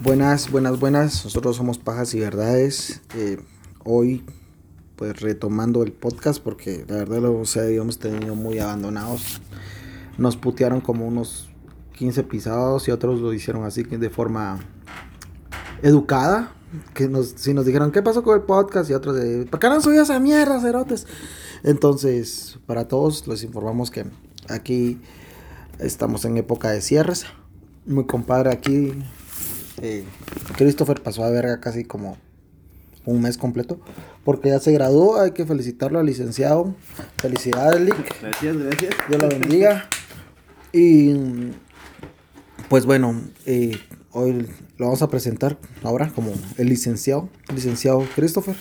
Buenas, buenas, buenas. Nosotros somos Pajas y Verdades. Eh, hoy, pues retomando el podcast, porque la verdad lo hemos tenido muy abandonados. Nos putearon como unos 15 pisados y otros lo hicieron así de forma educada. Que nos, si nos dijeron, ¿qué pasó con el podcast? Y otros de, ¿por qué no subías esa mierda, cerotes? Entonces, para todos les informamos que aquí estamos en época de cierres. Mi compadre aquí, eh, Christopher, pasó a verga casi como un mes completo, porque ya se graduó, hay que felicitarlo al licenciado. Felicidades, Lick. Gracias, gracias. Dios lo bendiga. Y pues bueno, eh, hoy lo vamos a presentar ahora como el licenciado, licenciado Christopher.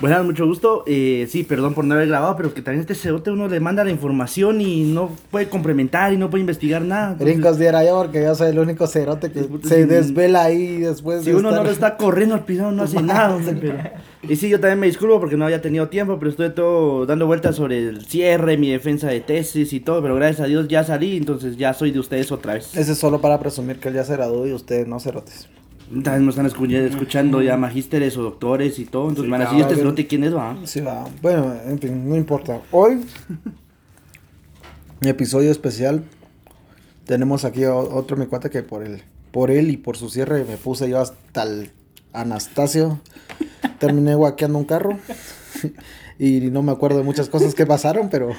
Buenas, mucho gusto. Eh, sí, perdón por no haber grabado, pero que también este cerote uno le manda la información y no puede complementar y no puede investigar nada. Brincos diera yo porque yo soy el único cerote que se desvela ahí después Si uno no lo está corriendo al piso, no hace nada. pero... Y sí, yo también me disculpo porque no había tenido tiempo, pero estoy todo dando vueltas sobre el cierre, mi defensa de tesis y todo, pero gracias a Dios ya salí, entonces ya soy de ustedes otra vez. Ese es solo para presumir que él ya se graduó y ustedes no cerotes. También nos están escuchando ya magísteres o doctores y todo. Entonces, van a decir, este cerote, ¿quién es, va? Sí, va. Bueno, en fin, no importa. Hoy, mi episodio especial. Tenemos aquí otro mi cuate que por el, por él y por su cierre me puse yo hasta el Anastasio. Terminé guaqueando un carro. y no me acuerdo de muchas cosas que pasaron, pero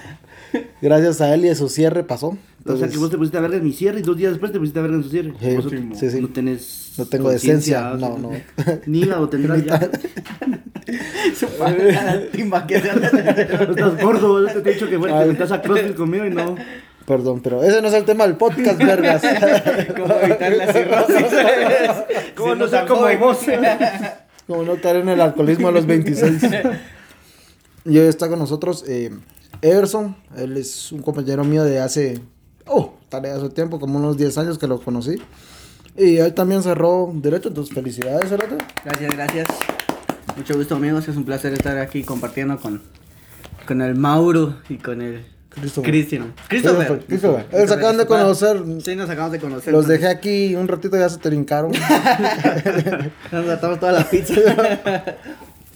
gracias a él y a su cierre pasó. o sea, que vos te pusiste a ver en mi cierre y dos días después te pusiste a ver en su cierre. Sí, sí, No tenés. No tengo decencia. No, no. Ni hígado tendrás ya. Su timba que No estás gordo, te he dicho que bueno, te estás a CrossFit conmigo y no. Perdón, pero ese no es el tema del podcast, vergas. ¿Cómo evitar la cirrosis? ¿Cómo no ser como vos? Como no caer en el alcoholismo a los 26. Y hoy está con nosotros eh, Everson. Él es un compañero mío de hace. Oh, tarea hace tiempo, como unos 10 años que lo conocí. Y él también cerró derecho, entonces felicidades, Cerrate. Gracias, gracias. Mucho gusto, amigos. Es un placer estar aquí compartiendo con, con el Mauro y con el Cristian. Christopher. Christopher. Él se acaban de conocer. Sí, nos acabamos de conocer. Los dejé aquí un ratito ya se trincaron. nos matamos toda la pizza.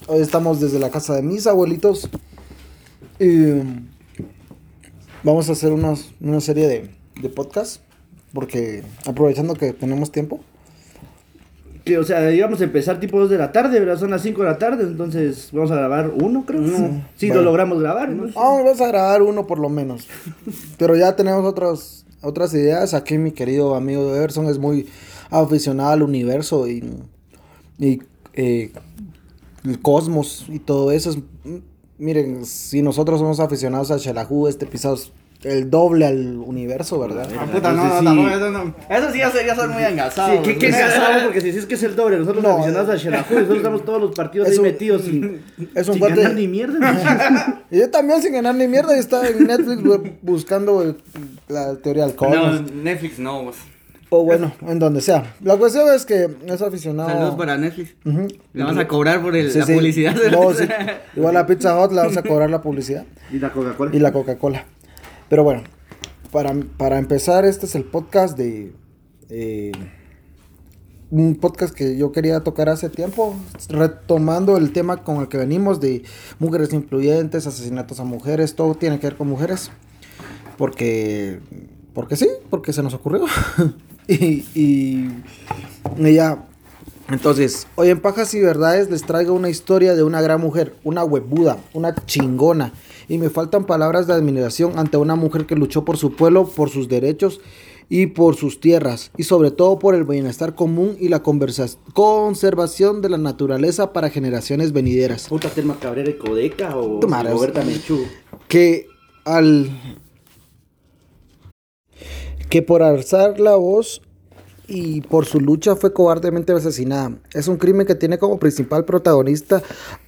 Hoy estamos desde la casa de mis abuelitos. Y um, vamos a hacer unos, una serie de, de podcasts. Porque aprovechando que tenemos tiempo. Que, o sea, íbamos a empezar tipo 2 de la tarde, ¿verdad? Son las 5 de la tarde, entonces vamos a grabar uno, creo. Sí, sí lo logramos grabar. ¿no? vamos a grabar uno por lo menos. Pero ya tenemos otras, otras ideas. Aquí mi querido amigo Everson es muy aficionado al universo y, y eh, el cosmos y todo eso. Es, miren, si nosotros somos aficionados a Shelahu, este episodio es el doble al universo, ¿verdad? Ah, puta, no, no, no, eso, no, eso sí ya sería ser muy engasado. Sí, ¿qué, qué engasado? Porque si dices que es el doble, nosotros no, aficionados a Shelahu, nosotros estamos todos los partidos ahí metidos sin, es un sin ganar ni mierda. y yo también sin ganar ni mierda y estaba en Netflix buscando la teoría del cosmos. No, Netflix no, o bueno, en donde sea. La cuestión es que es aficionado. Saludos para Netflix. Le vamos a cobrar por el, la publicidad. No, Igual la Pizza Hut le vamos a cobrar la publicidad. Y la Coca-Cola. Y la Coca-Cola. Pero bueno, para, para, empezar, este es el podcast de. Eh, un podcast que yo quería tocar hace tiempo, retomando el tema con el que venimos de mujeres influyentes, asesinatos a mujeres, todo tiene que ver con mujeres. Porque. Porque sí, porque se nos ocurrió. y, y, ya. Entonces, hoy en Pajas y Verdades les traigo una historia de una gran mujer, una huevuda, una chingona. Y me faltan palabras de admiración ante una mujer que luchó por su pueblo, por sus derechos y por sus tierras, y sobre todo por el bienestar común y la conservación de la naturaleza para generaciones venideras. Puta Telma Cabrera y Codeca o Roberta Menchú. Que al que por alzar la voz y por su lucha fue cobardemente asesinada. Es un crimen que tiene como principal protagonista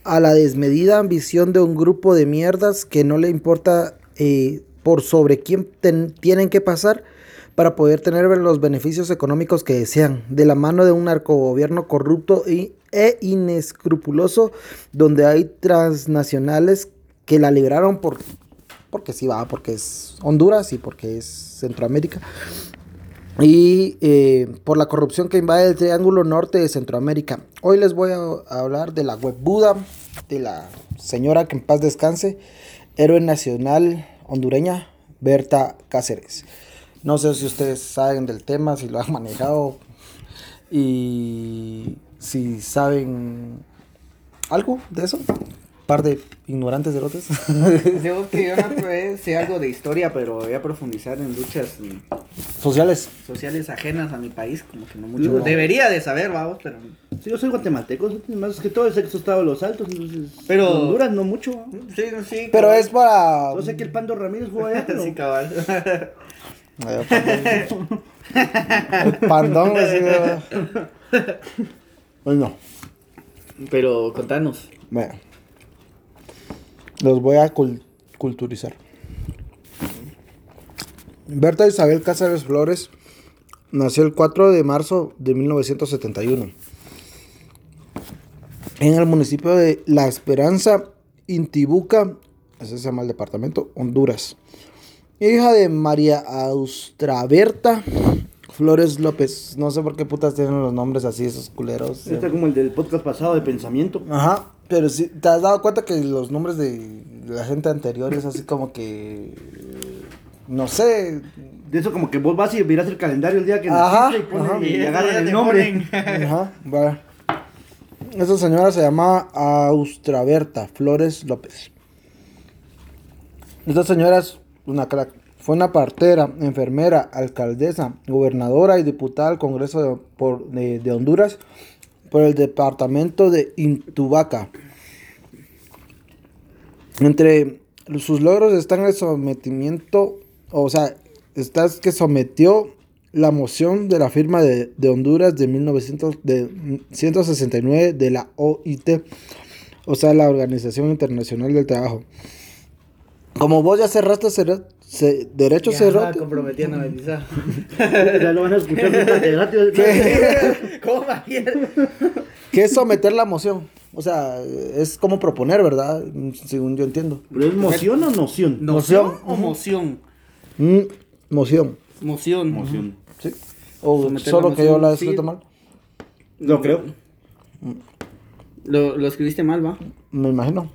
a la desmedida ambición de un grupo de mierdas que no le importa eh, por sobre quién tienen que pasar para poder tener los beneficios económicos que desean, de la mano de un narcogobierno corrupto e inescrupuloso, donde hay transnacionales que la libraron por, porque sí va, porque es Honduras y porque es Centroamérica. y eh, por la corrupción que invade el Triángulo Norte de Centroamérica. Hoy les voy a, hablar de la web Buda, de la señora que en paz descanse, héroe nacional hondureña, Berta Cáceres. No sé si ustedes saben del tema, si lo han manejado y si saben algo de eso. Par de ignorantes de lotes. Yo que yo no pues, sé algo de historia, pero voy a profundizar en luchas mm, Sociales. sociales ajenas a mi país, como que no mucho. No. Debería de saber, vamos, pero... Sí, yo soy guatemalteco, más que todo el sexo estaba los altos, entonces. Pero- Honduras no mucho. Sí, sí. Pero cabal. es para... Yo sé que el Pando Ramírez jugó allá, pero. Sí, cabal. El pandón, así. Bueno, pero contanos. bueno. Los voy a cul- culturizar. Berta Isabel Cáceres Flores nació el 4 de marzo de 1971 en el municipio de La Esperanza, Intibuca, ese se llama el departamento, Honduras. Hija de María Austraberta Flores López. No sé por qué putas tienen los nombres así, esos culeros. Este es como el del podcast pasado de pensamiento. Ajá, pero sí, ¿te has dado cuenta que los nombres de la gente anterior es así como que... No sé. De eso como que vos vas y miras el calendario el día que Ajá, naciste y, ajá. día el nombre. Ajá, va. Esa señora se llama Austraberta Flores López. Esta señora es una crack. Fue una partera, enfermera, alcaldesa, gobernadora y diputada al Congreso de, por- de- Honduras por el departamento de Intubaca. Entre sus logros están el sometimiento, o sea, está es que sometió la moción de la firma de, de Honduras de 1900, de 169 de la OIT, o sea, la Organización Internacional del Trabajo. Como vos ya cerraste ce- derecho Ya, cerote, comprometiéndome, quizá. ya lo van a escuchar un catedrático. ¿Cómo va? ¿qué es someter la moción? O sea, es como proponer, ¿verdad? Según yo entiendo. ¿Pero es moción o noción? ¿Noción o moción? Mm, moción, Moción. Moción. ¿sí? O Someter solo que yo moción, la he sí. escrito mal. Lo creo. Lo, lo escribiste mal, ¿va? Me imagino.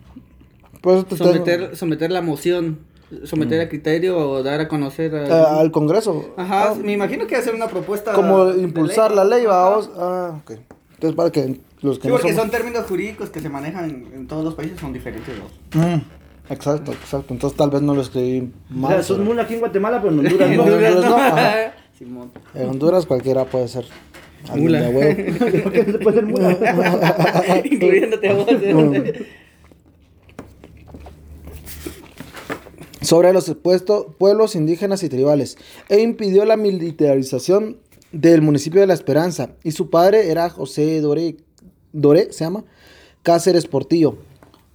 Pues te Someter, someter la moción. Someter a criterio o dar a conocer a... Eh, al Congreso. Ajá, Ah, me imagino que hacer una propuesta... como impulsar ley. la ley, vamos. Ah, ok. Entonces, para que los que Sí, no porque somos- son términos jurídicos que se manejan en, en todos los países, son diferentes. ¿no? Mm, exacto, exacto. Entonces, tal vez no lo escribí O mal. sea, sos pero- mula aquí en Guatemala, pero en Honduras En no. Honduras no, ajá. Simón. En Honduras cualquiera puede ser. Mula. de a huevo. ¿Por qué no se puede ser mula? Incluyéndote a vos. Sobre los pueblos indígenas y tribales e impidió la militarización del municipio de La Esperanza y su padre era José Doré, Doré se llama, Cáceres Portillo.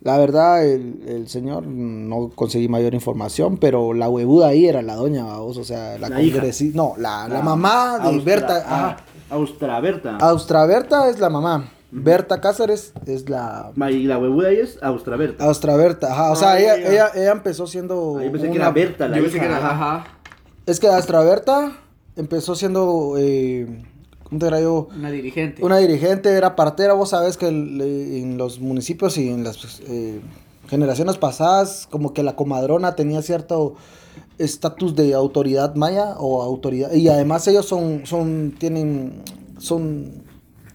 La verdad, el, el señor no conseguí mayor información, pero la huevuda ahí era la doña, o sea, la, La hija. congresi- no, la, la mamá de Austra- Berta, ah, ajá. Austraberta. Austraberta es la mamá, Berta Cáceres es la Y la huevuda ahí es Austraberta. Austraberta, ajá, o sea, Ah, ella, ella, ella empezó siendo Ah, yo pensé que una- era Berta, la Yo pensé hija. que era... Ajá. Es que Austraberta empezó siendo, eh, ¿cómo te dirá yo? Una dirigente. Una dirigente, era partera, vos sabes que el- en los municipios y en las eh, generaciones pasadas, como que la comadrona tenía cierto estatus de autoridad maya o autoridad, y además ellos son, son, tienen, son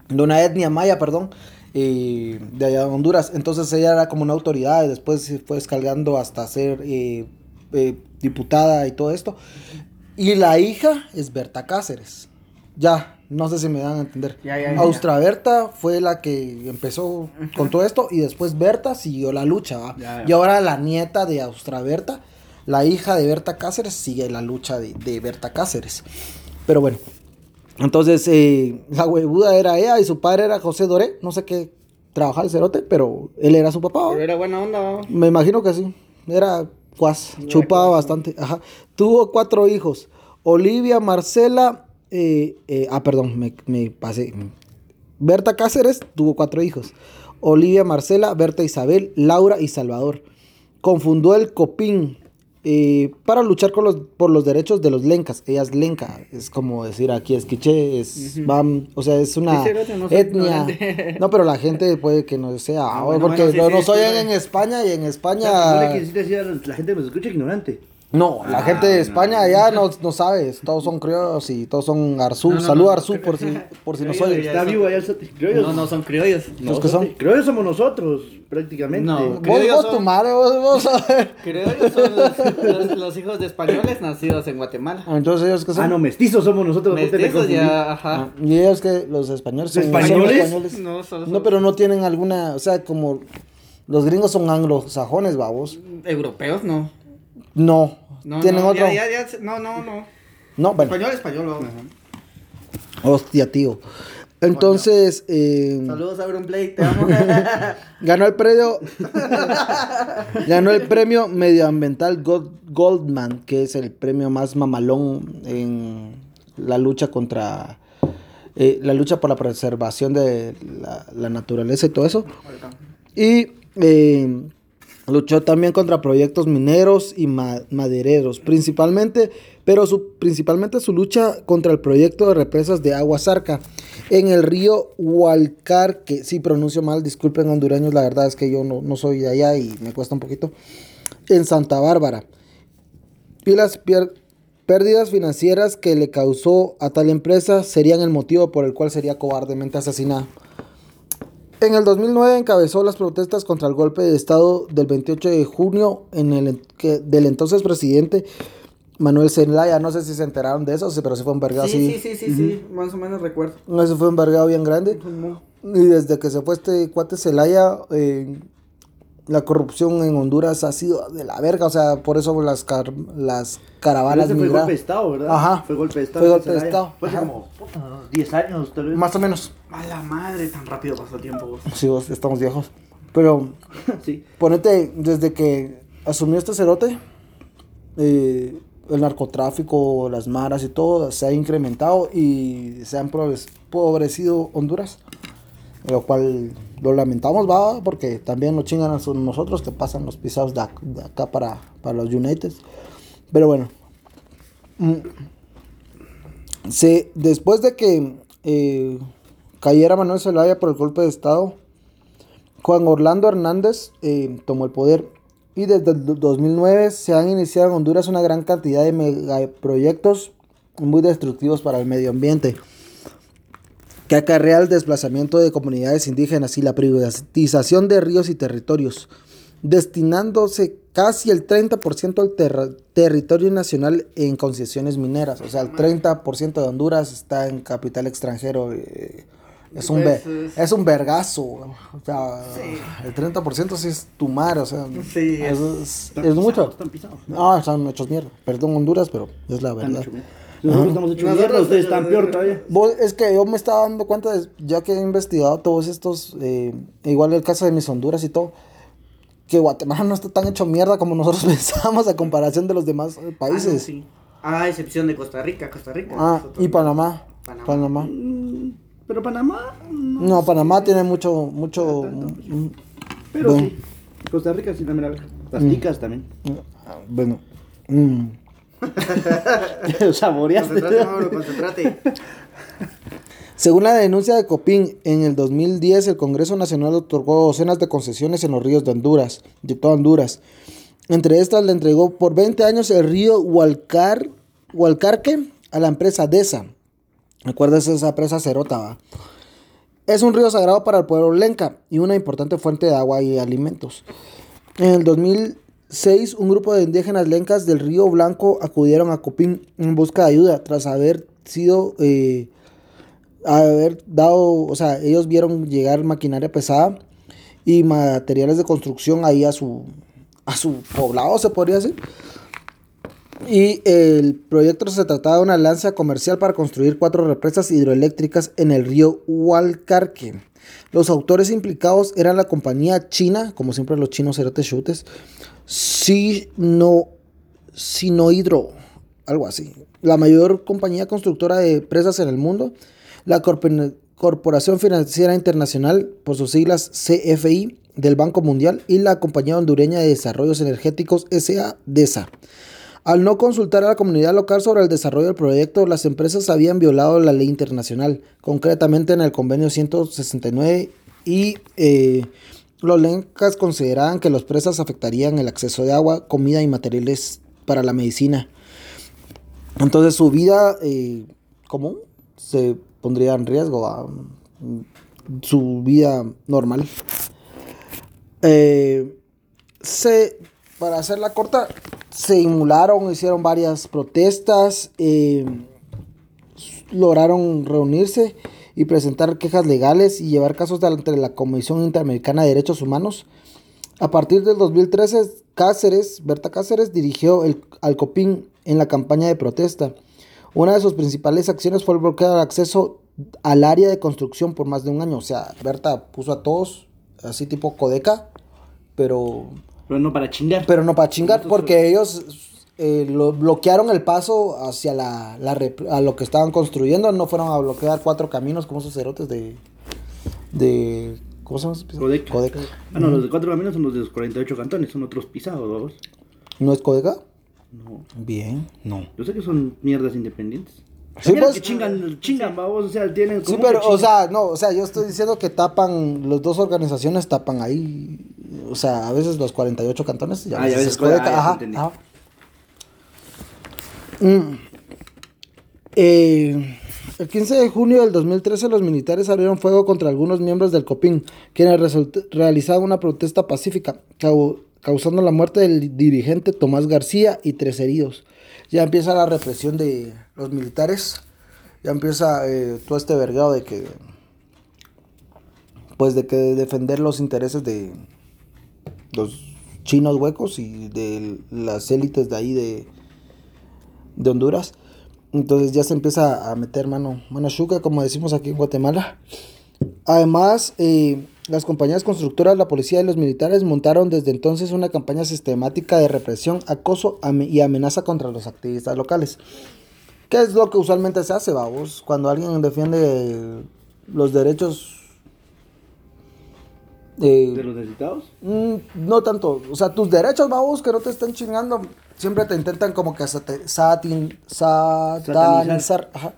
de una etnia maya, perdón, eh, de allá de Honduras, entonces ella era como una autoridad y después se fue escalando hasta ser eh, eh, diputada y todo esto, y la hija es Berta Cáceres, ya, no sé si me dan a entender. Ya, ya, ya, ya. Austra-Berta fue la que empezó con todo esto y después Berta siguió la lucha. Y ahora la nieta de Austra-Berta, la hija de Berta Cáceres, sigue la lucha de, de Berta Cáceres. Pero bueno, entonces eh, la huevuda era ella y su padre era José Doré, no sé qué trabajaba el cerote, pero él era su papá. Pero era buena onda. Me imagino que sí. Era cuas, chupaba bastante. Ajá. Tuvo cuatro hijos. Olivia, Marcela, eh, eh, ah, perdón, me, me pasé. Berta Cáceres tuvo cuatro hijos. Olivia, Marcela, Berta Isabel, Laura y Salvador. Confundó el Copín eh, para luchar con los, por los derechos de los lencas. Ella es lenca, es como decir aquí es quiche, es bam, o sea, es una no etnia. No, pero la gente puede que no sea, Ah, ah, bueno, porque bueno, sí, no, sí, no soy en. España y en No le España... quisiste decir a la gente que nos escucha ignorante. No, la gente de España allá no, no sabe, todos son criollos y todos son Arzú. No, no, Salud no. Arzú por si, por si no Criollo, soy. ya Está vivo allá el. Criollos. No, no son criollos. ¿Los que son? Criollos somos nosotros, prácticamente. No. Vos, Criollos vos, son- tu madre, vos, vos. Criollos son los, los- los hijos de españoles nacidos en Guatemala. Entonces ellos que son... Ah, no, mestizos somos nosotros. Mestizos ya, ajá. Ah, Y ellos que los españoles son son ¿Españoles? españoles. No, solo No, pero no tienen alguna, o sea, como los gringos son anglosajones, babos. europeos, no. No, No, tienen no, otro. Ya, ya, ya, no, no, no. No, bueno, Español, español. vamos. hostia, tío. Entonces, eh, Saludos a Play, te amo. ganó el premio, ganó el premio medioambiental Gold- Goldman, que es el premio más mamalón en la lucha contra, eh, la lucha por la preservación de la, la naturaleza y todo eso. Y eh, luchó también contra proyectos mineros y ma- madereros, principalmente, pero su, principalmente su lucha contra el proyecto de represas de agua zarca en el río Hualcar, que sí pronuncio mal, disculpen hondureños, la verdad es que yo no, no soy de allá y me cuesta un poquito, en Santa Bárbara. Y las pérdidas financieras que le causó a tal empresa serían el motivo por el cual sería cobardemente asesinada. En el 2009 encabezó las protestas contra el golpe de Estado del 28 de junio en el, que- del entonces presidente Manuel Zelaya. No sé si se enteraron de eso, sí, pero sí fue un vergado Sí, así. sí, sí, sí, sí, más o menos recuerdo. Eso fue un vergado bien grande. Y desde que se fue este cuate Zelaya, eh, la corrupción en Honduras ha sido de la verga. O sea, por eso las, car- las caravanas fue golpe de Estado, ¿verdad? Ajá. Fue golpe de Estado. Fue golpe de. Estado, Fue como puta, 10 años, tal vez. Más o menos. A la madre, tan rápido pasó el tiempo. vos. Sí, vos, estamos viejos. Pero sí. Ponete, desde que asumió este cerote, eh, el narcotráfico, las maras y todo se ha incrementado y se han progres- empobrecido Honduras. Lo cual lo lamentamos, va, porque también nos chingan a nosotros que pasan los pisados de, ac- de acá para, para los United. Pero bueno, mm, después de que eh, cayera Manuel Zelaya por el golpe de Estado, Juan Orlando Hernández eh, tomó el poder y desde el do- 2009 se han iniciado en Honduras una gran cantidad de megaproyectos muy destructivos para el medio ambiente que acarrea el desplazamiento de comunidades indígenas y la privatización de ríos y territorios, destinándose casi el 30% del terra- territorio nacional en concesiones mineras. O sea, el 30% de Honduras está en capital extranjero. eh, es, un es- es un vergazo. O sea, Sí. el 30% sí es tu mar. O sea, Sí, es, es- es- mucho. Están pisados. Ah, están hechos mierda. Perdón, Honduras, pero es la verdad. Nosotros estamos hechos Nosotros- mierda, ustedes están peor todavía. Vos- es que yo me estaba dando cuenta, de- ya que he investigado todos estos, eh, igual el caso de mis Honduras y todo, que Guatemala no está tan hecho mierda como nosotros pensamos a comparación de los demás eh, Ah, países. sí. Ah, excepción de Costa Rica, Costa Rica. Ah, y Panamá. Panamá. Panamá. Mm, Pero Panamá, no. No, Panamá tiene mucho, mucho... mm, Pero Bueno. sí. Costa Rica sí también la. Las ticas también. ah, bueno. mm. Saboreaste. Concentrate, Mauro, concentrate. Según la denuncia de Copín, en el 2010 el Congreso Nacional otorgó docenas de concesiones en los ríos de Honduras, de toda Honduras. Entre estas le entregó por 20 años el río Hualcar, Hualcarque a la empresa DESA. ¿Recuerdas esa empresa cerota? va? Es un río sagrado para el pueblo lenca y una importante fuente de agua y alimentos. En el 2006, un grupo de indígenas lencas del río Blanco acudieron a Copín en busca de ayuda tras haber sido... eh, haber dado, o sea, ellos vieron llegar maquinaria pesada y materiales de construcción ahí a su, a su poblado, se podría decir. Y el proyecto se trataba de una lanza comercial para construir cuatro represas hidroeléctricas en el río Hualcarque. Los autores implicados eran la compañía china, como siempre los chinos cerotes chutes, Sino, Sinohidro, algo así. La mayor compañía constructora de presas en el mundo, la corpora- Corporación Financiera Internacional, por sus siglas CFI, del Banco Mundial y la Compañía Hondureña de Desarrollos Energéticos SA-DESA. Al no consultar a la comunidad local sobre el desarrollo del proyecto, las empresas habían violado la ley internacional, concretamente en el convenio 169 y eh, los lencas consideraban que los presas afectarían el acceso de agua, comida y materiales para la medicina. Entonces su vida eh, común se pondría en riesgo, ¿va? su vida normal. Eh, se, para hacerla corta, se inmularon, hicieron varias protestas, eh, lograron reunirse y presentar quejas legales y llevar casos ante la Comisión Interamericana de Derechos Humanos. A partir del 2013, Cáceres, Berta Cáceres, dirigió el, al COPIN en la campaña de protesta. Una de sus principales acciones fue el bloqueo de acceso al área de construcción por más de un año. O sea, Berta puso a todos así tipo Codeca, pero Pero no para chingar. pero no para chingar, porque ellos eh, lo bloquearon el paso hacia la, la a lo que estaban construyendo. No fueron a bloquear cuatro caminos como esos cerotes de. de ¿Cómo se llama? Codeca. Codeca. Ah, no, los de cuatro caminos son los de los 48 cantones, son otros pisados, vamos. ¿No es Codeca? No. Bien, no. Yo sé que son mierdas independientes. Sí, pues. que chingan, chingan, vamos, o sea, tienen Sí, como pero, que o chingan. sea, no, o sea, yo estoy diciendo que tapan, las dos organizaciones tapan ahí, o sea, a veces los 48 cantones, y Ah, y a veces es Codeca, ah, te ajá, ajá. Mm. Eh, el 15 de junio del 2013 los militares abrieron fuego contra algunos miembros del COPIN, quienes realizaban una protesta pacífica, cau- causando la muerte del dirigente Tomás García y tres heridos. Ya empieza la represión de los militares, ya empieza eh, todo este vergado de que, pues de que defender los intereses de los chinos huecos y de las élites de ahí de, de Honduras. Entonces ya se empieza a meter mano, mano chuca, como decimos aquí en Guatemala. Además, eh, las compañías constructoras, la policía y los militares montaron desde entonces una campaña sistemática de represión, acoso y amenaza contra los activistas locales. ¿Qué es lo que usualmente se hace, vamos? Cuando alguien defiende los derechos... eh, ¿De los necesitados? Mm, no tanto, o sea, tus derechos, vamos, que no te estén chingando, siempre te intentan como que sate- satin- satanizar, ajá,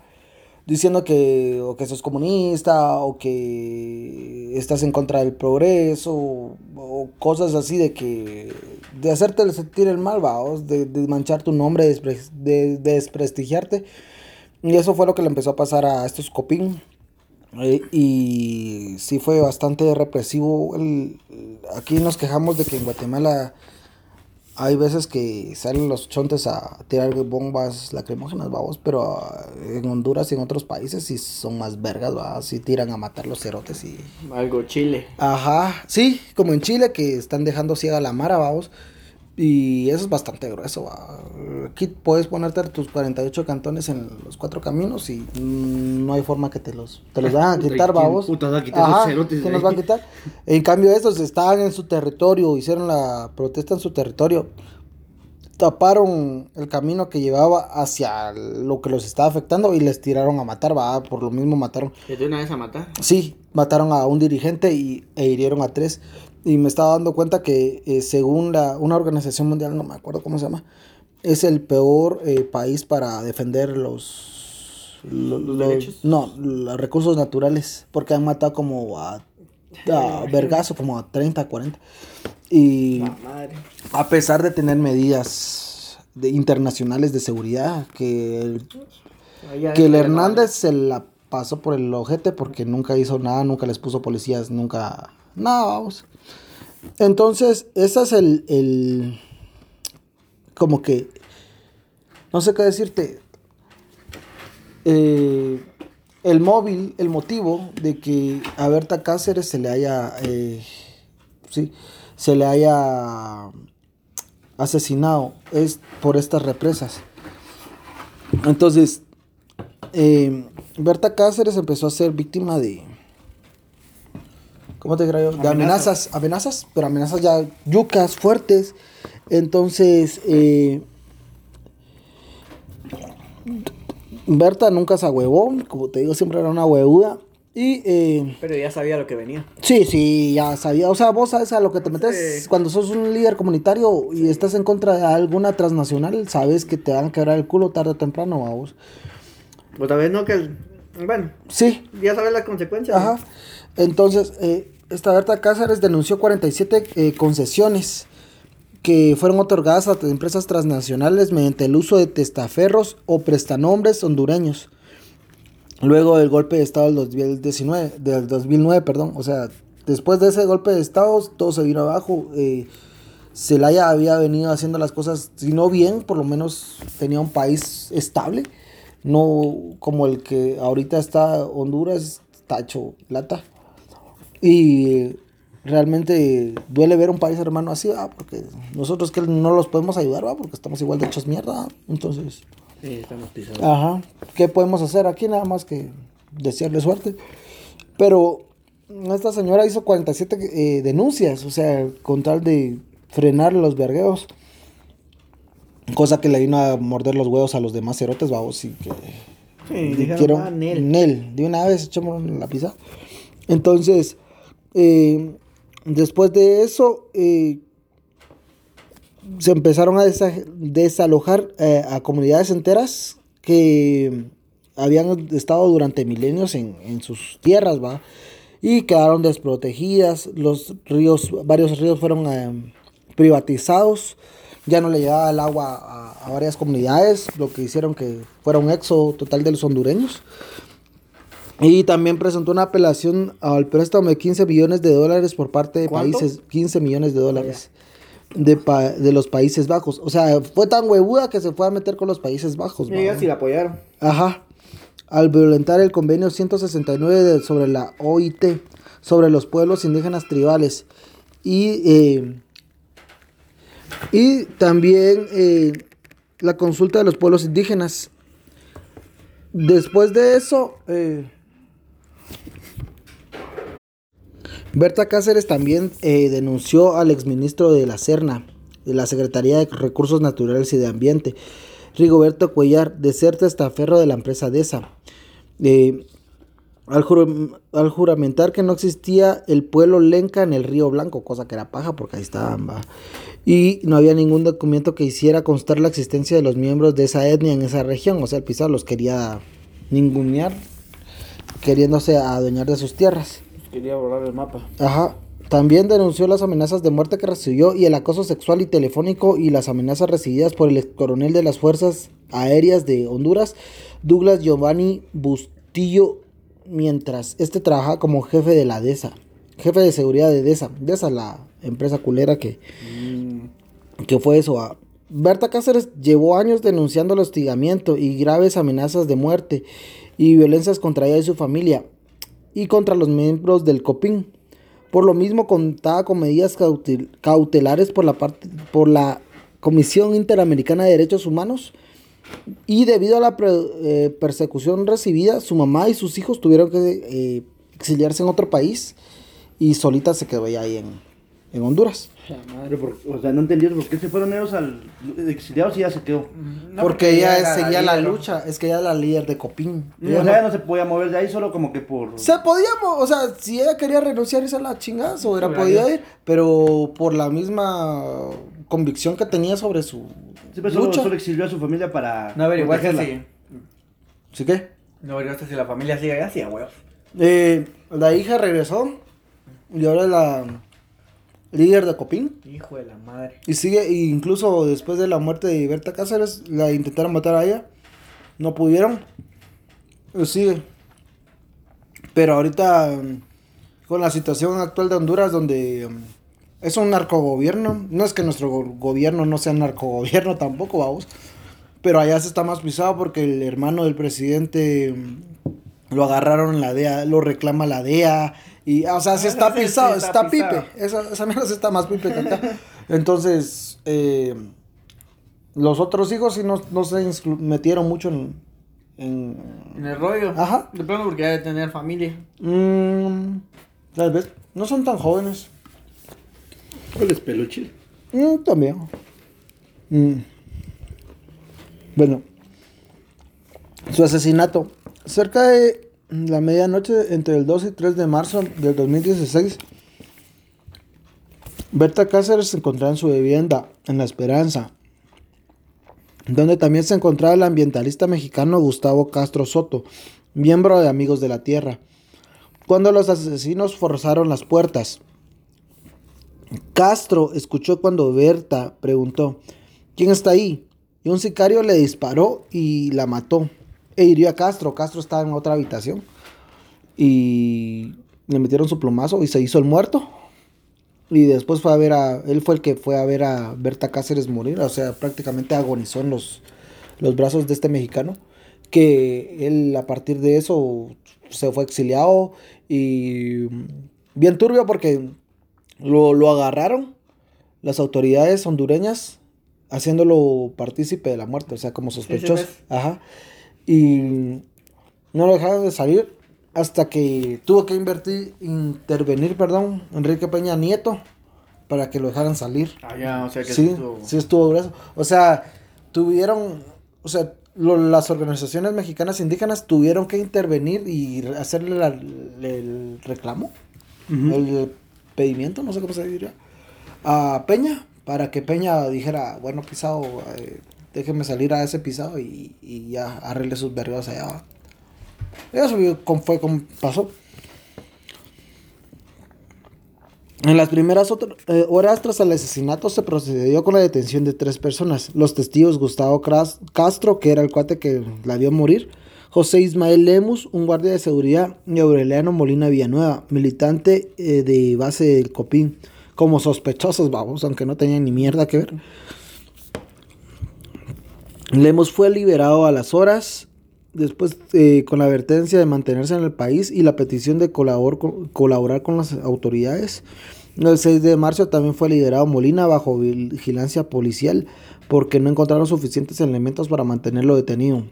diciendo que o que sos comunista o que estás en contra del progreso o, cosas así de que de hacerte sentir el mal, vamos, de, de manchar tu nombre, despre- de, de desprestigiarte. Y eso fue lo que le empezó a pasar a estos copín. Eh, y sí fue bastante represivo. el- aquí nos quejamos de que en Guatemala hay veces que salen los chontes a tirar bombas lacrimógenas, vamos, pero ah, en Honduras y en otros países sí son más vergas, va, sí tiran a matar los cerotes y... Algo chile. Ajá, sí, como en Chile que están dejando ciega la mara, vamos. Y eso es bastante grueso. va. Aquí puedes ponerte tus 48 cantones en los cuatro caminos y mm, no hay forma que te los, te los van a Puta, ¿y quitar, va a ¿quién de los va a quitar? En cambio, estos estaban en su territorio, hicieron la protesta en su territorio. Taparon el camino que llevaba hacia lo que los estaba afectando y les tiraron a matar, va, por lo mismo mataron. ¿De una vez a matar? Sí, mataron a un dirigente y, e hirieron a tres. Y me estaba dando cuenta que eh, según la, una organización mundial, no me acuerdo cómo se llama, es el peor eh, país para defender los, lo- ¿Los lo- derechos? No, los recursos naturales, porque han matado como a, a vergazo, como a 30, 40. Y a pesar de tener medidas de, internacionales de seguridad, que el que el Hernández se la pasó por el ojete porque nunca hizo nada, nunca les puso policías, nunca... Nada, vamos. Entonces, ese es el, el... Como que... No sé qué decirte. Eh, el móvil, el motivo de que a Berta Cáceres se le haya... eh, sí, se le haya asesinado es por estas represas. Entonces, eh, Berta Cáceres empezó a ser víctima de. ¿Cómo te diría yo? De amenazas, amenazas, pero amenazas ya yucas, fuertes. Entonces, eh, Berta nunca se ahuevó, como te digo, siempre era una huevuda. Y eh, Pero ya sabía lo que venía. sí, sí, ya sabía. O sea, vos sabes a lo que te metes Sí. cuando sos un líder comunitario y estás en contra de alguna transnacional, sabes que te van a quebrar el culo tarde o temprano, vamos. Pues tal vez no que... Bueno, Sí, ya sabes las consecuencias. Ajá. Entonces, eh, esta Berta Cáceres denunció 47 eh, concesiones que fueron otorgadas a empresas transnacionales mediante el uso de testaferros o prestanombres hondureños. Luego del golpe de Estado del 2019, del 2009, perdón. O sea, después de ese golpe de Estado, todo se vino abajo. Eh, Zelaya había venido haciendo las cosas, si no bien, por lo menos tenía un país estable. No como el que ahorita está Honduras, está hecho plata. Y realmente duele ver un país hermano así, ¿va? porque nosotros que no los podemos ayudar, ¿va? porque estamos igual de hechos mierda. ¿va? Entonces, Sí, estamos pisados. ajá, ¿qué podemos hacer aquí? Nada más que desearle suerte. Pero esta señora hizo 47 eh, denuncias, o sea, con tal de frenar los vergueos. Cosa que le vino a morder los huevos a los demás cerotes, vamos, y que Sí, dijeron, quiero ah, Nel. Nel, de una vez echamos la pizza. Entonces, eh, después de eso, eh, se empezaron a desa- desalojar eh, a comunidades enteras que habían estado durante milenios en, sus tierras, ¿va? Y quedaron desprotegidas, los ríos, varios ríos fueron privatizados, ya no le llegaba el agua a, a varias comunidades, lo que hicieron que fuera un éxodo total de los hondureños. Y también presentó una apelación al préstamo de 15 millones de dólares por parte de ¿Cuánto? países, 15 millones de dólares de, pa- de los Países Bajos. O sea, fue tan huevuda que se fue a meter con los Países Bajos. Y sí la apoyaron. Ajá. Al violentar el convenio 169 de- sobre la OIT, sobre los pueblos indígenas tribales. Y, eh, y también eh, la consulta de los pueblos indígenas. Después de eso, eh, Berta Cáceres también eh, denunció al exministro de la Serna, de la Secretaría de Recursos Naturales y de Ambiente, Rigoberto Cuellar, de ser testaferro de la empresa DESA. Eh, al, al juramentar que no existía el pueblo lenca en el río Blanco, cosa que era paja porque ahí estaban, va. Y no había ningún documento que hiciera constar la existencia de los miembros de esa etnia en esa región. O sea, el Pizarro los quería ningunear, queriéndose adueñar de sus tierras. Quería borrar el mapa. Ajá. También denunció las amenazas de muerte que recibió y el acoso sexual y telefónico y las amenazas recibidas por el ex coronel de las Fuerzas Aéreas de Honduras, Douglas Giovanni Bustillo, mientras este trabajaba como jefe de la DESA, jefe de seguridad de DESA. DESA, la empresa culera que, que fue eso. Berta Cáceres llevó años denunciando el hostigamiento y graves amenazas de muerte y violencias contra ella y su familia y contra los miembros del COPIN. Por lo mismo contaba con medidas cautel- cautelares por la parte por la Comisión Interamericana de Derechos Humanos y debido a la eh, persecución recibida, su mamá y sus hijos tuvieron que eh, exiliarse en otro país y solita se quedó ella ahí en, en Honduras. La madre, por- o sea, no entendí por qué se fueron ellos al exiliados y ya se quedó. porque ella era seguía la, lucha, es que ella era la líder de Copín. Ella o no- sea, no se podía mover de ahí solo como que por... Se podía, o sea, si ella quería renunciar y se la chingada, se hubiera podido ido. ir, pero por la misma convicción que tenía sobre su Sí, pero solo, lucha. solo exilió a su familia para... No averiguaste protegerla. si... ¿Sí qué? No averiguaste si la familia sigue allá, sí, a huevos. Eh, la hija regresó y ahora la líder de Copín. Hijo de la madre. Y sigue, e incluso después de la muerte de Berta Cáceres, la intentaron matar a ella. No pudieron. Y sigue. Pero ahorita, con la situación actual de Honduras, donde mm, es un narcogobierno, no es que nuestro go- gobierno no sea narcogobierno tampoco, vamos. Pero allá se está más pisado porque el hermano del presidente mm, lo agarraron en la DEA, lo reclama la DEA. Y, o sea, se Ah, está pisado, está está, pipe. Esa, esa mierda sí está más pipe que acá. Entonces, eh, los otros hijos sí no, no se metieron mucho en... en En el rollo. Ajá. De plano porque hay de tener familia. mm, tal vez. No son tan jóvenes. ¿Cuál es peluche? Mm, también. Mm. Bueno. Su asesinato. Cerca de la medianoche entre el 2 y 3 de marzo del 2016, Berta Cáceres se encontraba en su vivienda, en La Esperanza, donde también se encontraba el ambientalista mexicano Gustavo Castro Soto, miembro de Amigos de la Tierra, cuando los asesinos forzaron las puertas. Castro escuchó cuando Berta preguntó, ¿quién está ahí? Y un sicario le disparó y la mató. E hirió a Castro. Castro estaba en otra habitación. Y le metieron su plomazo y se hizo el muerto. Y después fue a ver a. Él fue el que fue a ver a Berta Cáceres morir. O sea, prácticamente agonizó en los, los brazos de este mexicano. Que él a partir de eso se fue exiliado. Y bien turbio porque lo, lo agarraron las autoridades hondureñas haciéndolo partícipe de la muerte, o sea, como sospechoso. Ajá. Y no lo dejaron de salir hasta que tuvo que invertir, intervenir, perdón, Enrique Peña Nieto para que lo dejaran salir. Ah, ya, o sea que Sí, estuvo- sí estuvo grueso. O sea, tuvieron, o sea, lo- las organizaciones mexicanas indígenas tuvieron que intervenir y hacerle la- el reclamo, el pedimiento, no sé cómo se diría, a Peña, para que Peña dijera, bueno, pisado, eh, déjeme salir a ese pisado y, y ya arregle sus vergos allá. va". Eso fue como- pasó. En las primeras eh, horas tras el asesinato se procedió con la detención de tres personas. Los testigos Gustavo Cras- Castro, que era el cuate que la vio morir, José Ismael Lemus, un guardia de seguridad, y Aureliano Molina Villanueva, militante eh, de base del Copín, como sospechosos, vamos, aunque no tenían ni mierda que ver. Lemos fue liberado a las horas, después eh, con la advertencia de mantenerse en el país y la petición de colabor- co- colaborar con las autoridades. El 6 de marzo también fue liberado Molina bajo vigilancia policial porque no encontraron suficientes elementos para mantenerlo detenido.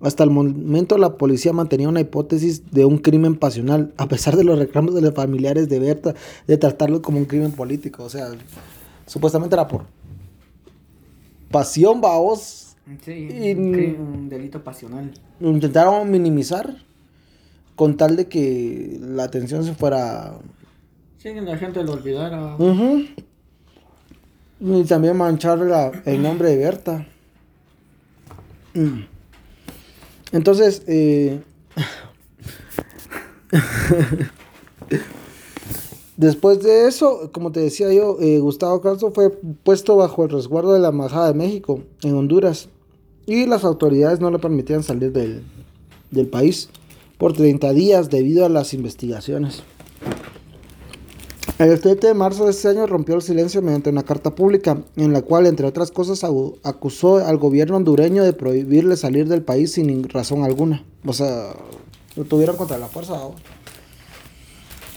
Hasta el momento la policía mantenía una hipótesis de un crimen pasional, a pesar de los reclamos de los familiares de Berta de tratarlo como un crimen político. O sea, supuestamente era por pasión, vaos. Sí, Y- un, delito pasional. Lo intentaron minimizar con tal de que la atención se fuera... Sí, que la gente lo olvidara. Y también manchar la- el nombre de Berta. Mm. Entonces, eh, después de eso, como te decía yo, eh, Gustavo Castro fue puesto bajo el resguardo de la Embajada de México en Honduras y las autoridades no le permitían salir del, del país por 30 días debido a las investigaciones. El 7 de marzo de este año rompió el silencio mediante una carta pública en la cual, entre otras cosas, acusó al gobierno hondureño de prohibirle salir del país sin razón alguna. O sea, lo tuvieron contra la fuerza. ¿no?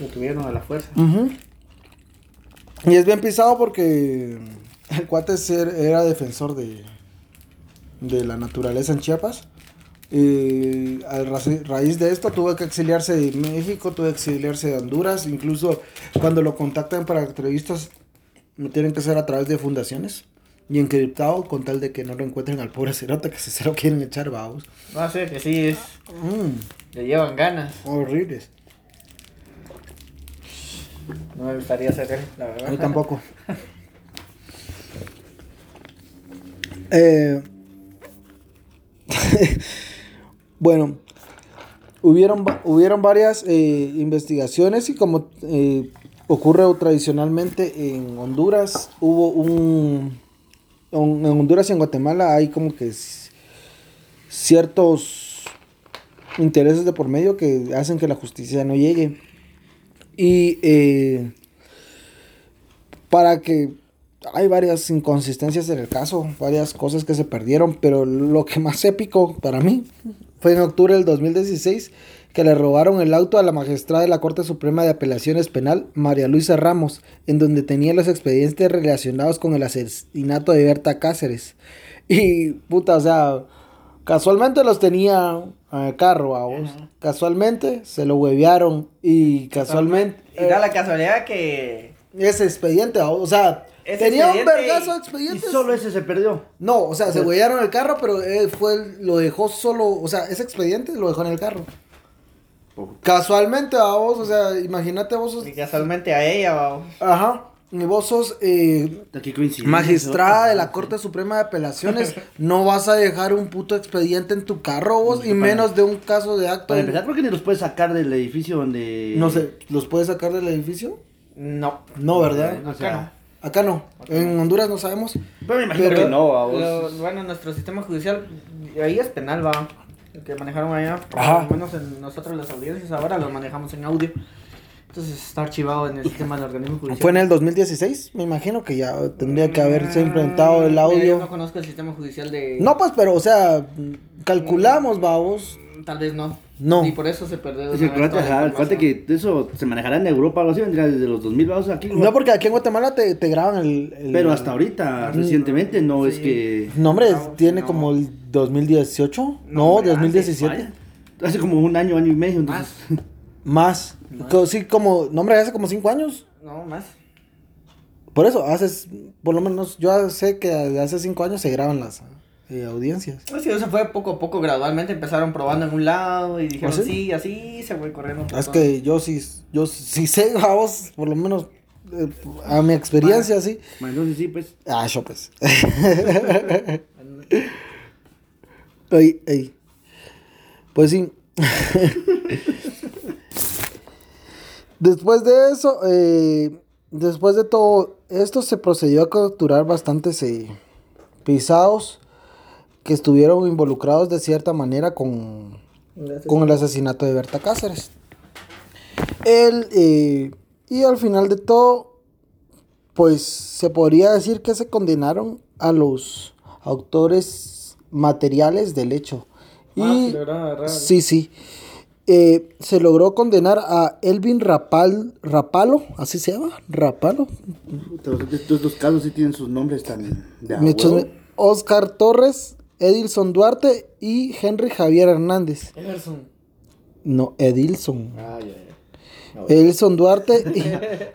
Lo tuvieron a la fuerza. Y es bien pisado porque el cuate era defensor de, de la naturaleza en Chiapas. Y a raíz de esto tuvo que exiliarse de México, tuvo que exiliarse de Honduras. Incluso cuando lo contactan para entrevistas, no tienen que ser a través de fundaciones y encriptado con tal de que no lo encuentren al pobre cerote que se se lo quieren echar, vamos. No sé, que sí, es, Mm, le llevan ganas. horribles. No me gustaría ser él, la verdad. A mí tampoco. Eh, bueno, hubieron, hubieron varias eh, investigaciones y como eh, ocurre tradicionalmente en Honduras, hubo un... En Honduras y en Guatemala hay como que ciertos intereses de por medio que hacen que la justicia no llegue. Y eh, para que hay varias inconsistencias en el caso, varias cosas que se perdieron, pero lo que más épico para mí fue en octubre del 2016 que le robaron el auto a la magistrada de la Corte Suprema de Apelaciones Penal, María Luisa Ramos, en donde tenía los expedientes relacionados con el asesinato de Berta Cáceres. Y puta, o sea, casualmente los tenía en el carro, vamos. Casualmente se lo huevearon y casualmente... Y da la casualidad que. Ese expediente, o sea, Ese tenía un expediente vergazo de Y expedientes. solo ese se perdió. No, o sea, se huellaron el carro, pero él fue, el- lo dejó solo, o sea, ese expediente lo dejó en el carro. Casualmente a vos, o sea, imagínate vos sos... Y casualmente a ella, vamos. Ajá. Y vos sos eh, magistrada de la Corte Suprema de Apelaciones. No vas a dejar un puto expediente en tu carro vos, y Para- menos de un caso de acto. Para empezar, porque ni los puedes sacar del edificio donde. No sé, ¿los puedes sacar del edificio? No. No, ¿verdad? O sea, Acá no. En Honduras no sabemos. Pero me imagino Pero- que no, a vos. Lo- bueno, nuestro sistema judicial, ahí es penal, va. El que manejaron allá, Ajá. por lo menos en nosotros las audiencias ahora lo manejamos en audio. Entonces está archivado en el sistema del organismo judicial. Fue en el 2016, me imagino que ya tendría que haberse implementado el Mira, Yo no audio. conozco el sistema judicial de. No, pues, pero, o sea, calculamos, vamos. Tal vez no. No. Y por eso se perdió. acuérdate, toda la ajá, que eso se manejará en Europa, algo así, vendría desde los 2000, vamos aquí. No, porque aquí en Guatemala te, te graban el, el- Pero hasta ahorita, recientemente, no es que. No, hombre, No, tiene no. como el 2018. No, No, hombre, 2017. Vaya. Hace como un año, año y medio, entonces. Más. Co- Sí, como, no, hombre, hace como 5 años. No, más. Por eso, hace, por lo menos, yo sé que hace 5 años se graban las eh, audiencias. Pues sí, eso fue poco a poco, gradualmente empezaron probando en un lado y dijeron ¿Ah, sí? sí, así se fue corriendo. por Es todo. que yo sí, yo sí sé, vamos, por lo menos, eh, a mi experiencia, sí. Bueno, sí, pues. Ah, yo pues. Ey, ey. Pues sí. después de eso, eh, después de todo esto, se procedió a capturar bastantes pisados que estuvieron involucrados de cierta manera con, con el asesinato de Berta Cáceres. Él, eh, y al final de todo, pues se podría decir que se condenaron a los autores materiales del hecho. Y Ah, lograron agarrar. sí, sí. Eh, se logró condenar a Elvin Rapal, Rapalo, así se llama, Rapalo. Estos casos sí tienen sus nombres. De huevo. Oscar Torres, Edilson Duarte y Henry Javier Hernández. Emerson. No, Edilson. Ah, ya, ya. Edilson Duarte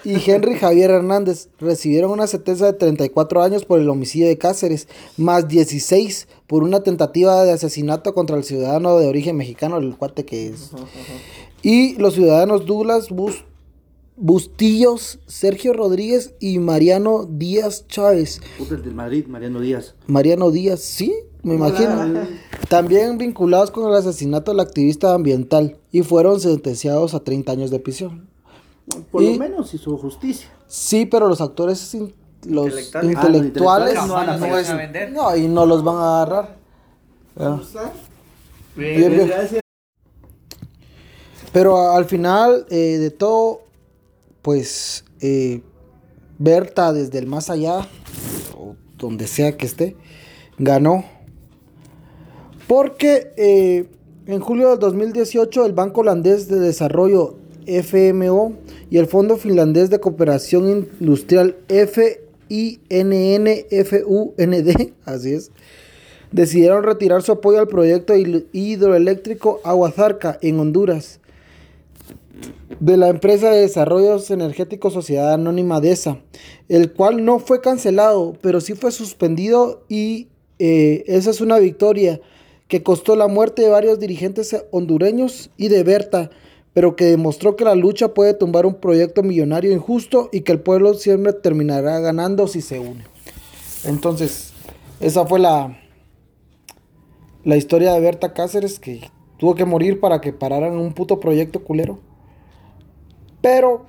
y, y Henry Javier Hernández recibieron una sentencia de 34 años por el homicidio de Cáceres, más 16 por una tentativa de asesinato contra el ciudadano de origen mexicano, el cuate que es. Y los ciudadanos Douglas Bus- Bustillos, Sergio Rodríguez y Mariano Díaz Chávez. Puta, el del Madrid, Mariano Díaz. Mariano Díaz, sí, me imagino. También vinculados con el asesinato del activista ambiental y fueron sentenciados a 30 años de prisión. Por Y- lo menos hizo justicia. Sí, pero los actores, los Intelectuales. intelectuales, Ah, los intelectuales no, van a no a vender. no, y no los van a agarrar. Ah. Bien, bien. Pero a- al final eh, de todo, pues eh, Berta desde el más allá, o donde sea que esté, ganó. Porque eh, en julio del 2018 el Banco Holandés de Desarrollo FMO y el Fondo Finlandés de Cooperación Industrial FINNFUND, así es, decidieron retirar su apoyo al proyecto hidroeléctrico Aguazarca en Honduras de la empresa de desarrollos energéticos Sociedad Anónima DESA, el cual no fue cancelado, pero sí fue suspendido y eh, esa es una victoria que costó la muerte de varios dirigentes hondureños y de Berta, pero que demostró que la lucha puede tumbar un proyecto millonario injusto y que el pueblo siempre terminará ganando si se une. Entonces, esa fue la, la historia de Berta Cáceres que tuvo que morir para que pararan un puto proyecto culero. Pero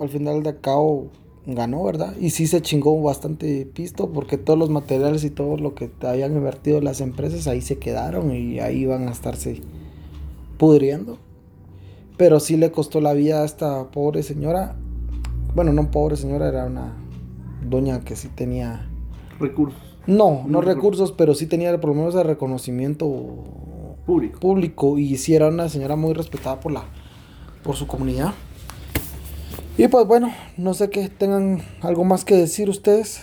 al final de cabo ganó, ¿verdad? Y sí se chingó bastante pisto porque todos los materiales y todo lo que habían invertido las empresas ahí se quedaron y ahí van a estarse pudriendo. Pero sí le costó la vida a esta pobre señora. Bueno, no pobre señora, era una doña que sí tenía... Recursos No, no No, recursos, pero sí tenía por lo menos el reconocimiento públicos. público y sí era una señora muy respetada por la por su comunidad. Y pues bueno, no sé que tengan algo más que decir ustedes.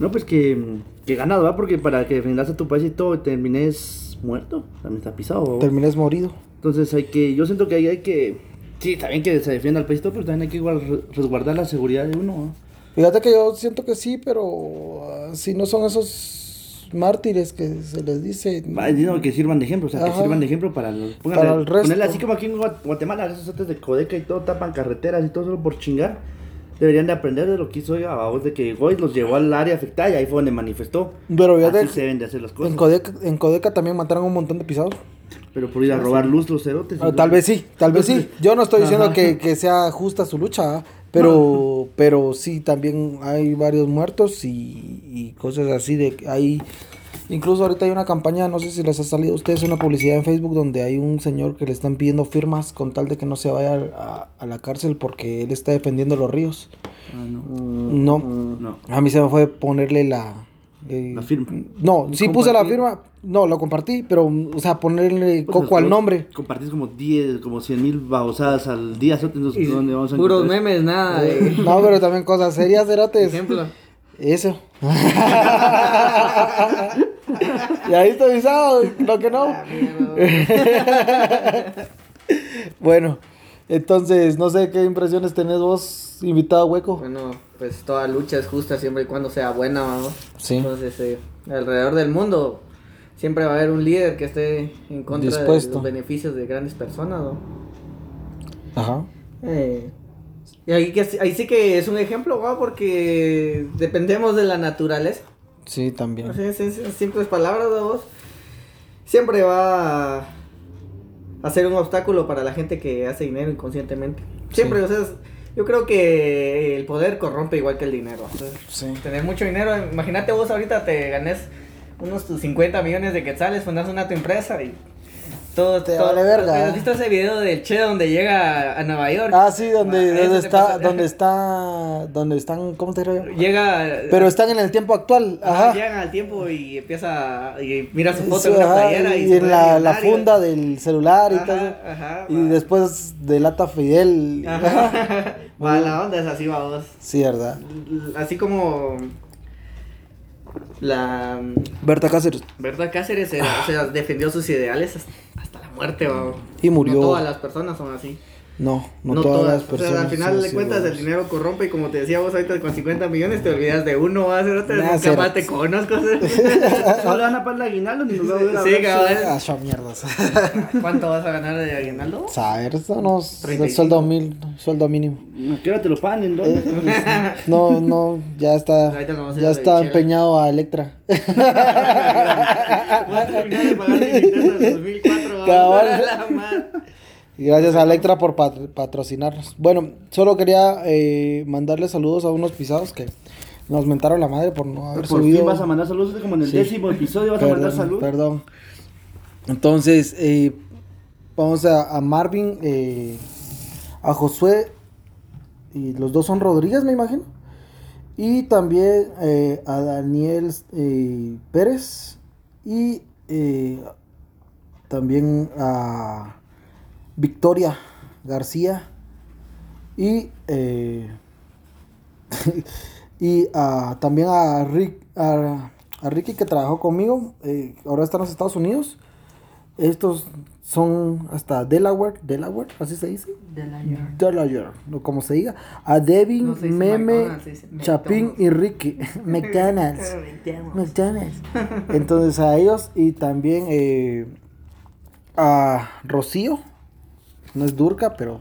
No, pues que, que ganado, ¿va? Porque para que defendas a tu país y todo termines muerto, también está pisado. Termines morido. Entonces hay que, yo siento que ahí hay que, sí, también que se defienda al país y todo, pero también hay que igual re- resguardar la seguridad de uno. ¿va? Fíjate que yo siento que sí, pero ah, si no son esos mártires que se les dice. Va, digo que sirvan de ejemplo, o sea, que Ajá. sirvan de ejemplo para los. Para el resto. Ponerle así como aquí en Gua- Guatemala, esos otros de Codeca y todo tapan carreteras y todo solo por chingar. Deberían de aprender de lo que hizo a de que Goy los llevó al área afectada y ahí fue donde manifestó. Pero ya Así de- se deben de hacer las cosas. en, Codeca, en Codeca también mataron un montón de pisados. Pero por ir a robar luz los cerotes. Ah, tal vez sí, tal vez sí. Yo no estoy diciendo que, que sea justa su lucha, ¿ah? Pero, pero sí, también hay varios muertos y, y cosas así de hay... Incluso ahorita hay una campaña, no sé si les ha salido a ustedes una publicidad en Facebook donde hay un señor que le están pidiendo firmas con tal de que no se vaya a, a la cárcel porque él está defendiendo los ríos. Ah, no. No, No. a mí se me fue ponerle la... eh, La firma. No, sí puse la firma, no, lo compartí, pero, o sea, ponerle Pues, coco al nombre. Compartís como 10, como 100 mil babosadas al día. cerotes, entonces, Y ¿dónde vamos a puros memes, nada de No, pero también cosas serias, cerotes. ejemplo. Eso. y ahí está avisado, lo que no. Ah. Bueno, entonces, no sé qué impresiones tenés vos, invitado hueco. Bueno, pues toda lucha es justa siempre y cuando sea buena, vamos. Sí. Entonces, eh, alrededor del mundo siempre va a haber un líder que esté en contra Dispuesto. de los beneficios de grandes personas, ¿no? Ajá. Eh, y ahí, que, ahí sí que es un ejemplo, ¿va? Porque dependemos de la naturaleza. Sí, también. Es, es- simples palabras, ¿no, vos? Siempre va ser un obstáculo para la gente que hace dinero inconscientemente. Siempre, Sí. o sea, es- yo creo que el poder corrompe igual que el dinero. O sea, Sí. Tener mucho dinero, imagínate vos ahorita te ganes unos tus 50 millones de quetzales, fundas una tu empresa y todo Te todo- vale verga. ¿Has visto ese video del Che donde llega a Nueva York? Ah, sí, donde, Ah, donde está, pasa. donde está, donde están, ¿cómo te digo? Llega Pero están en el tiempo actual, Ajá. Llegan al tiempo y empieza y mira su foto Sí, en una ajá, playera y, y en la, la funda del celular y Ajá, todo. ajá, Y va. después delata Fidel. Ajá. Va, la onda es así, vamos. Sí, ¿verdad? Así como la Berta Cáceres. Berta Cáceres era- o sea, defendió sus ideales hasta, la muerte, vamos. Y murió. No todas las personas son así. No, no, No, todas, todas. las personas. o sea, al final de cuentas el dinero corrompe y como te decía vos ahorita con 50 millones te olvidas de uno, va a ser otra, Nah, más te conozco. No le van a pagar el aguinaldo ni nos va a a Sí, cabal. Ah, mierdas. ¿Cuánto vas a ganar de aguinaldo? Saber, 35. sueldo mil, sueldo mínimo. ¿A qué hora te lo pagan? ¿En dónde? No, no, ya está, ya está empeñado a Electra. Voy a terminar de pagar en 2004. Cabal. gracias a Electra por pat- patrocinarnos. Bueno, solo quería eh, mandarle saludos a unos pisados que nos mentaron la madre por no haber Por subido. fin vas a mandar saludos como en el Sí. décimo episodio vas a mandar saludos. Perdón. Entonces, eh, vamos a, a Marvin, eh, a Josué, y los dos son Rodríguez, me imagino. Y también eh, a Daniel Pérez y también a Victoria García y eh, y a- también a, Rick, a, a Ricky que trabajó conmigo, eh, ahora está en los Estados Unidos. Estos son hasta Delaware, Delaware, así se dice. Delaware, o como se diga. A Devin, No Meme, Chapín y Ricky. McDonald's. McDonald's. Entonces a ellos y también eh, a Rocío. No es Durca, pero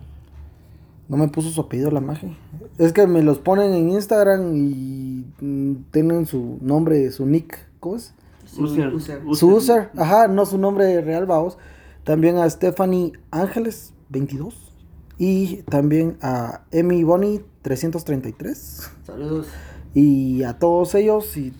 no me puso su apellido la magia. Es que me los ponen en Instagram y mm, tienen su nombre, su nick. ¿Cómo es? User. User. Su user. Ajá, no su nombre real, vamos. También a Stephanie Ángeles, 22. Y también a Emi Bonnie, 333. Saludos. Y a todos ellos, y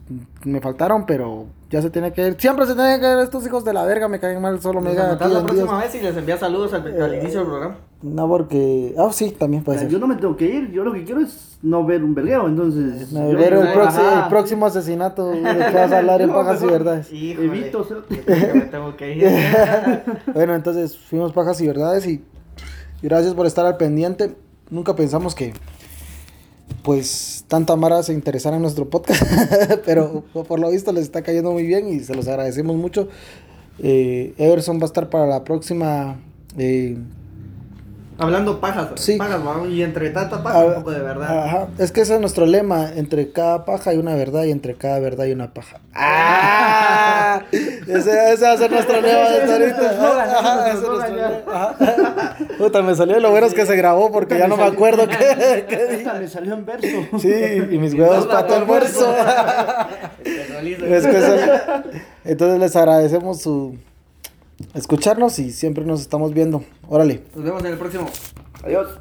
me faltaron, pero ya se tiene que ir. Siempre se tiene que ir. Estos hijos de la verga me caen mal, solo me digan la próxima vez y les envía saludos al, al inicio del programa. No, porque. Ah, sí, también O puede sea, ser. yo no me tengo que ir, yo lo que quiero es no ver un vergueo, entonces... No, yo- ver el, Ajá. proxi- el próximo asesinato de que vas a hablar en pajas y verdades. Híjole. Evito, ¿sí? Yo creo que me tengo que ir. bueno, entonces fuimos pajas y verdades y gracias por estar al pendiente. Nunca pensamos que pues tanta Mara se interesara en nuestro podcast, pero por lo visto les está cayendo muy bien y se los agradecemos mucho. Eh, Everson va a estar para la próxima eh, Hablando pajas, Sí. pajas, vamos, y entre tanta paja, Ah, un poco de verdad. Ajá, es que ese es nuestro lema, entre cada paja hay una verdad y entre cada verdad hay una paja. ¡Ah! Ese, ese va a ser nuestro lema de ahorita. Puta, me salió lo bueno es que se grabó porque ya no me acuerdo qué, qué dije. Esta me salió en verso. Sí, y mis huevos para tu almuerzo. Es que eso- Entonces les agradecemos su escucharnos y siempre nos estamos viendo. Órale. Nos vemos en el próximo. Adiós.